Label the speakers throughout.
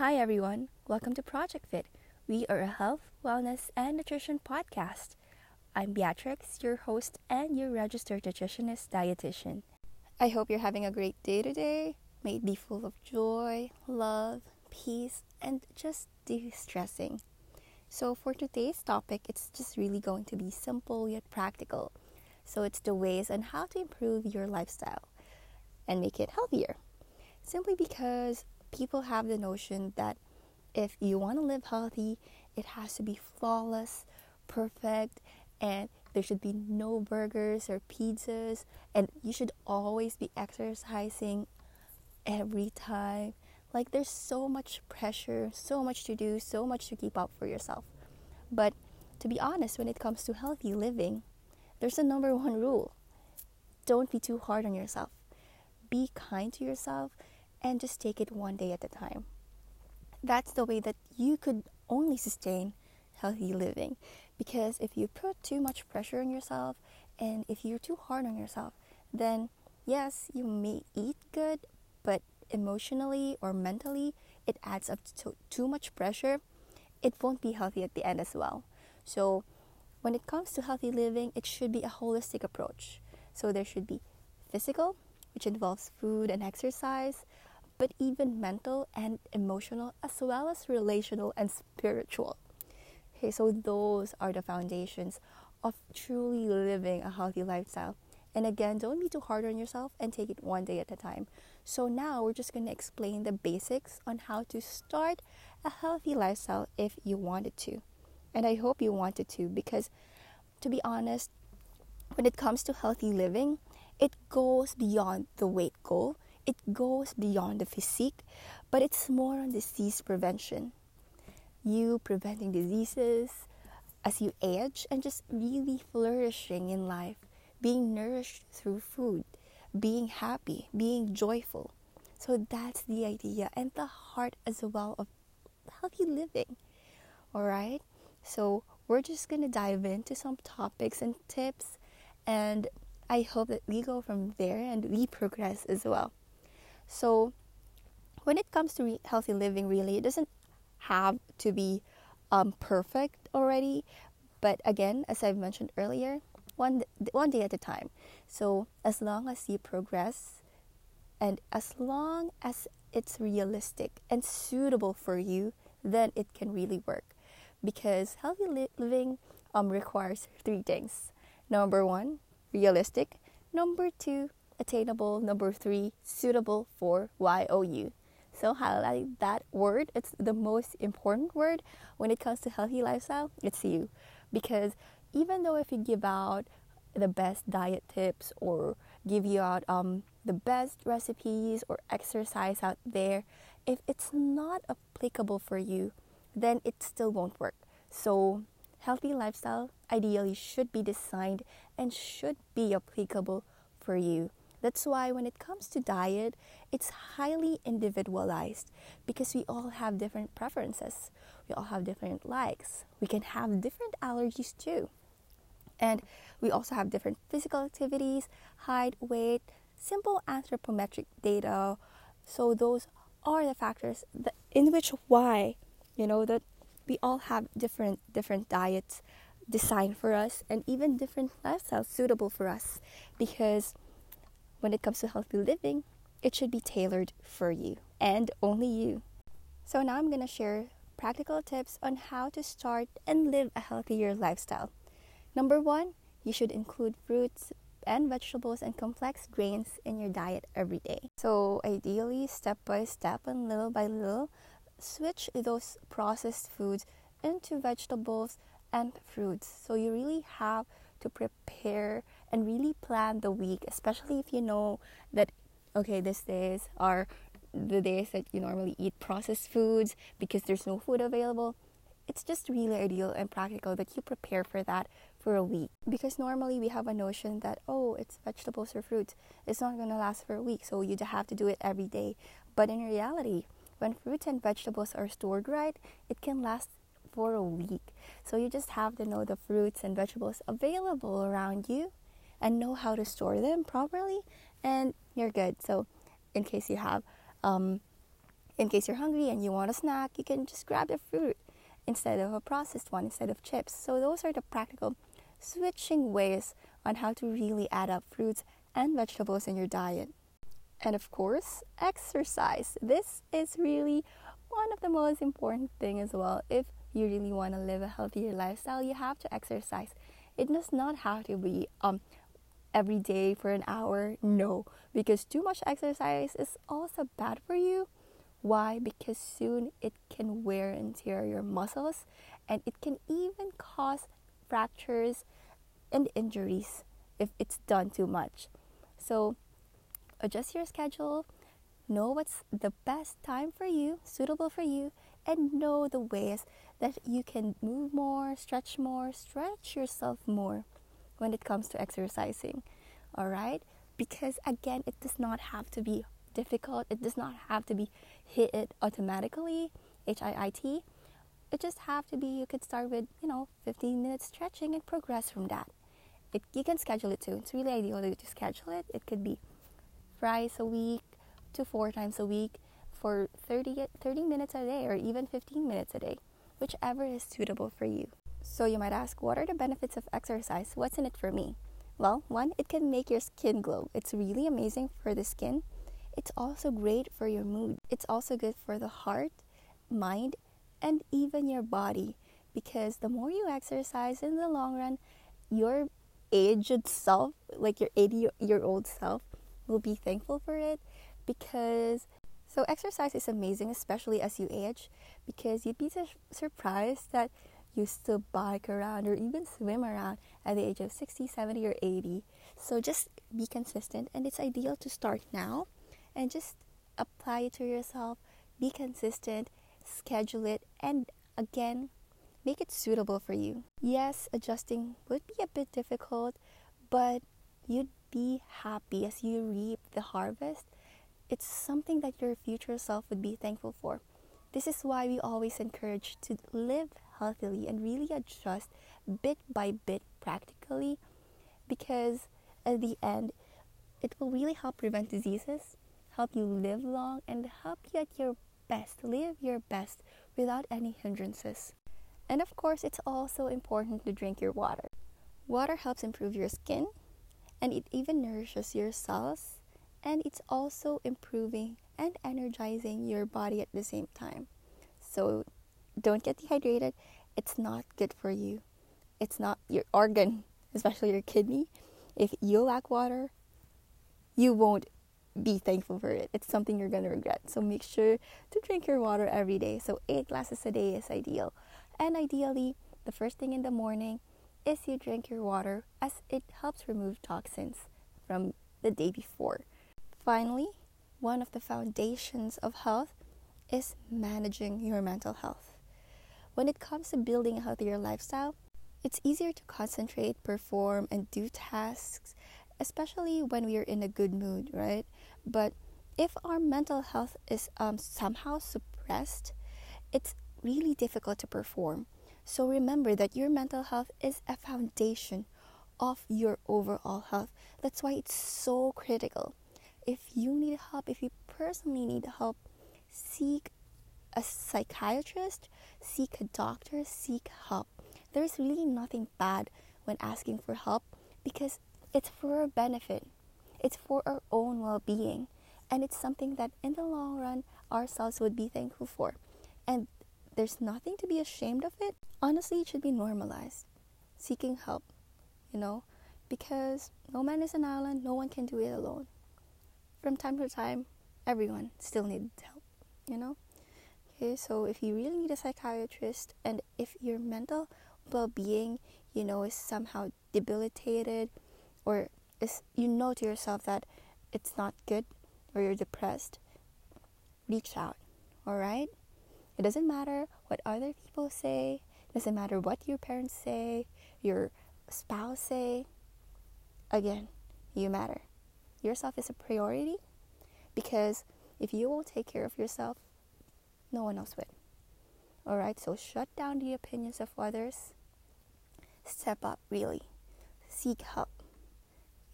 Speaker 1: Hi, everyone. Welcome to Project Fit. We are a health, wellness, and nutrition podcast. I'm Beatrix, your host and your registered nutritionist dietitian. I hope you're having a great day today. May it be full of joy, love, peace, and just de stressing. So, for today's topic, it's just really going to be simple yet practical. So, it's the ways on how to improve your lifestyle and make it healthier. Simply because people have the notion that if you want to live healthy, it has to be flawless, perfect, and there should be no burgers or pizzas, and you should always be exercising every time. Like, there's so much pressure, so much to do, so much to keep up for yourself. But to be honest, when it comes to healthy living, there's a number one rule don't be too hard on yourself. Be kind to yourself and just take it one day at a time. That's the way that you could only sustain healthy living. Because if you put too much pressure on yourself and if you're too hard on yourself, then yes, you may eat good, but emotionally or mentally, it adds up to too much pressure. It won't be healthy at the end as well. So, when it comes to healthy living, it should be a holistic approach. So, there should be physical, which involves food and exercise, but even mental and emotional, as well as relational and spiritual. Okay, so those are the foundations of truly living a healthy lifestyle. And again, don't be too hard on yourself and take it one day at a time. So, now we're just going to explain the basics on how to start a healthy lifestyle if you wanted to. And I hope you wanted to because, to be honest, when it comes to healthy living, it goes beyond the weight goal it goes beyond the physique, but it's more on disease prevention. You preventing diseases as you age and just really flourishing in life, being nourished through food, being happy, being joyful. So that's the idea and the heart as well of healthy living. All right? So we're just going to dive into some topics and tips and I hope that we go from there and we progress as well. So, when it comes to re- healthy living, really, it doesn't have to be um, perfect already. But again, as I've mentioned earlier, one one day at a time. So as long as you progress, and as long as it's realistic and suitable for you, then it can really work. Because healthy li- living um, requires three things. Number one, realistic. Number two, attainable. Number three, suitable for YOU. So highlight that word. It's the most important word when it comes to healthy lifestyle. It's you, because even though if you give out the best diet tips or give you out um, the best recipes or exercise out there, if it's not applicable for you, then it still won't work. So healthy lifestyle ideally should be designed and should be applicable for you. That's why when it comes to diet, it's highly individualized because we all have different preferences. We all have different likes. We can have different allergies too. And we also have different physical activities, height, weight, simple anthropometric data. So those are the factors that, in which why, you know, that we all have different different diets designed for us and even different lifestyles suitable for us because when it comes to healthy living, it should be tailored for you and only you. So, now I'm going to share practical tips on how to start and live a healthier lifestyle. Number one, you should include fruits and vegetables and complex grains in your diet every day. So, ideally, step by step and little by little, switch those processed foods into vegetables and fruits. So, you really have to prepare and really plan the week, especially if you know that, okay, these days are the days that you normally eat processed foods because there's no food available. It's just really ideal and practical that you prepare for that for a week. Because normally we have a notion that oh it's vegetables or fruits. It's not going to last for a week so you have to do it every day. But in reality when fruits and vegetables are stored right it can last for a week. So you just have to know the fruits and vegetables available around you and know how to store them properly, and you're good. So, in case you have um, In case you're hungry and you want a snack, you can just grab the fruit instead of a processed one, instead of chips. So, those are the practical switching ways on how to really add up fruits and vegetables in your diet. And of course, exercise. This is really one of the most important thing as well. If you really want to live a healthier lifestyle, you have to exercise. It does not have to be um every day for an hour. No, because too much exercise is also bad for you. Why? Because soon it can wear and tear your muscles and it can even cause fractures and injuries if it's done too much. So adjust your schedule, know what's the best time for you, suitable for you, and know the ways that you can move more, stretch more, stretch yourself more when it comes to exercising. All right? Because again, it does not have to be difficult, it does not have to be hit it automatically, H I I T. It just have to be you could start with, you know, 15 minutes stretching and progress from that. It, you can schedule it too. It's really ideal to schedule it. It could be thrice a week to four times a week for 30, 30 minutes a day or even 15 minutes a day, whichever is suitable for you. So you might ask, what are the benefits of exercise? What's in it for me? Well, one, it can make your skin glow. It's really amazing for the skin. It's also great for your mood. It's also good for the heart, mind, and even your body because the more you exercise in the long run, your aged self, like your 80 year old self, will be thankful for it because so exercise is amazing, especially as you age, because you'd be su- surprised that you still bike around or even swim around at the age of 60, 70, or 80. So just be consistent, and it's ideal to start now and just apply it to yourself. Be consistent, schedule it, and again, make it suitable for you. Yes, adjusting would be a bit difficult, but you'd be happy as you reap the harvest. It's something that your future self would be thankful for. This is why we always encourage to live healthily and really adjust bit by bit practically because at the end it will really help prevent diseases, help you live long and help you at your best, live your best without any hindrances. And of course, it's also important to drink your water. Water helps improve your skin, and it even nourishes your cells and it's also improving and energizing your body at the same time. So don't get dehydrated. It's not good for you. It's not your organ, especially your kidney. If you lack water, you won't be thankful for it. It's something you're going to regret. So make sure to drink your water every day. So 8 glasses a day is ideal. And ideally, the first thing in the morning is you drink your water as it helps remove toxins from the day before. Finally, one of the foundations of health is managing your mental health. When it comes to building a healthier lifestyle, it's easier to concentrate, perform, and do tasks, especially when we are in a good mood, right? But if our mental health is um, somehow suppressed, it's really difficult to perform. So remember that your mental health is a foundation of your overall health. That's why it's so critical. If you need help, if you personally need help, seek a psychiatrist, seek a doctor, seek help. There's really nothing bad when asking for help because it's for our benefit. It's for our own well being. And it's something that in the long run ourselves would be thankful for. And there's nothing to be ashamed of it. Honestly, it should be normalized. Seeking help, you know, because no man is an island, no one can do it alone. From time to time, everyone still needs help, you know? Okay, so if you really need a psychiatrist and if your mental well being, you know, is somehow debilitated or is you know to yourself that it's not good or you're depressed, reach out. Alright? It doesn't matter what other people say, it doesn't matter what your parents say, your spouse say. Again, you matter. Yourself is a priority because if you won't take care of yourself, no one else will. Alright, so shut down the opinions of others. Step up, really. Seek help.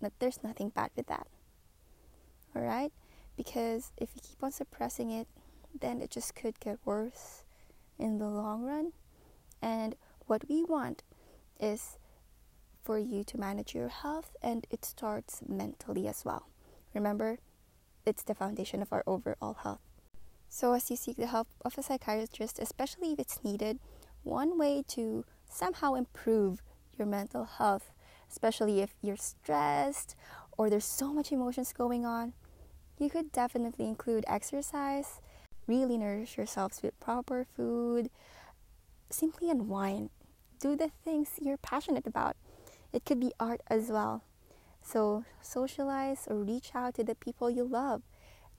Speaker 1: But There's nothing bad with that. Alright? Because if you keep on suppressing it, then it just could get worse in the long run. And what we want is for you to manage your health, and it starts mentally as well. Remember, it's the foundation of our overall health. So, as you seek the help of a psychiatrist, especially if it's needed, one way to somehow improve your mental health, especially if you're stressed or there's so much emotions going on, you could definitely include exercise, really nourish yourselves with proper food, simply unwind, do the things you're passionate about. It could be art as well. So, socialize or reach out to the people you love.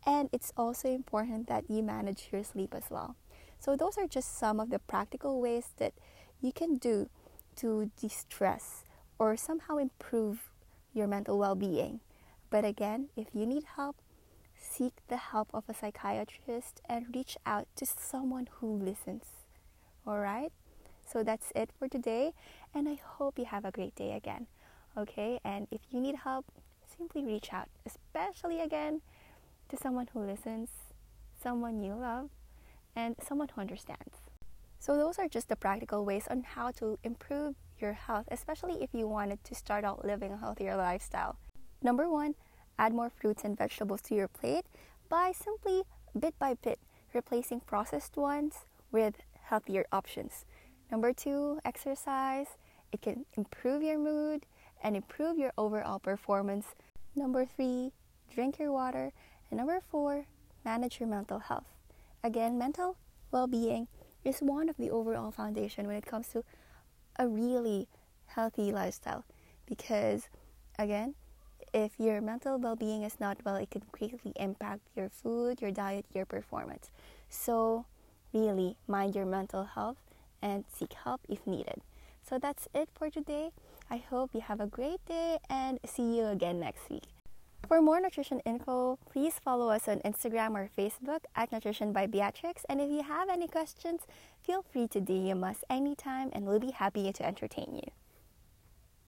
Speaker 1: And it's also important that you manage your sleep as well. So, those are just some of the practical ways that you can do to de stress or somehow improve your mental well being. But again, if you need help, seek the help of a psychiatrist and reach out to someone who listens. Alright? So that's it for today, and I hope you have a great day again. Okay? And if you need help, simply reach out, especially again to someone who listens, someone you love, and someone who understands. So, those are just the practical ways on how to improve your health, especially if you wanted to start out living a healthier lifestyle. Number one, add more fruits and vegetables to your plate by simply bit by bit replacing processed ones with healthier options. Number two, exercise. It can improve your mood and improve your overall performance. Number three, drink your water. And number four, manage your mental health. Again, mental well being is one of the overall foundation when it comes to a really healthy lifestyle. Because again if your mental well-being is not well it can greatly impact your food your diet your performance. So really mind your mental health and seek help if needed. So that's it for today. I hope you have a great day and see you again next week for more nutrition info, please follow us on Instagram or Facebook at Nutrition by Beatrix. And if you have any questions, feel free to DM us anytime and we'll be happy to entertain you.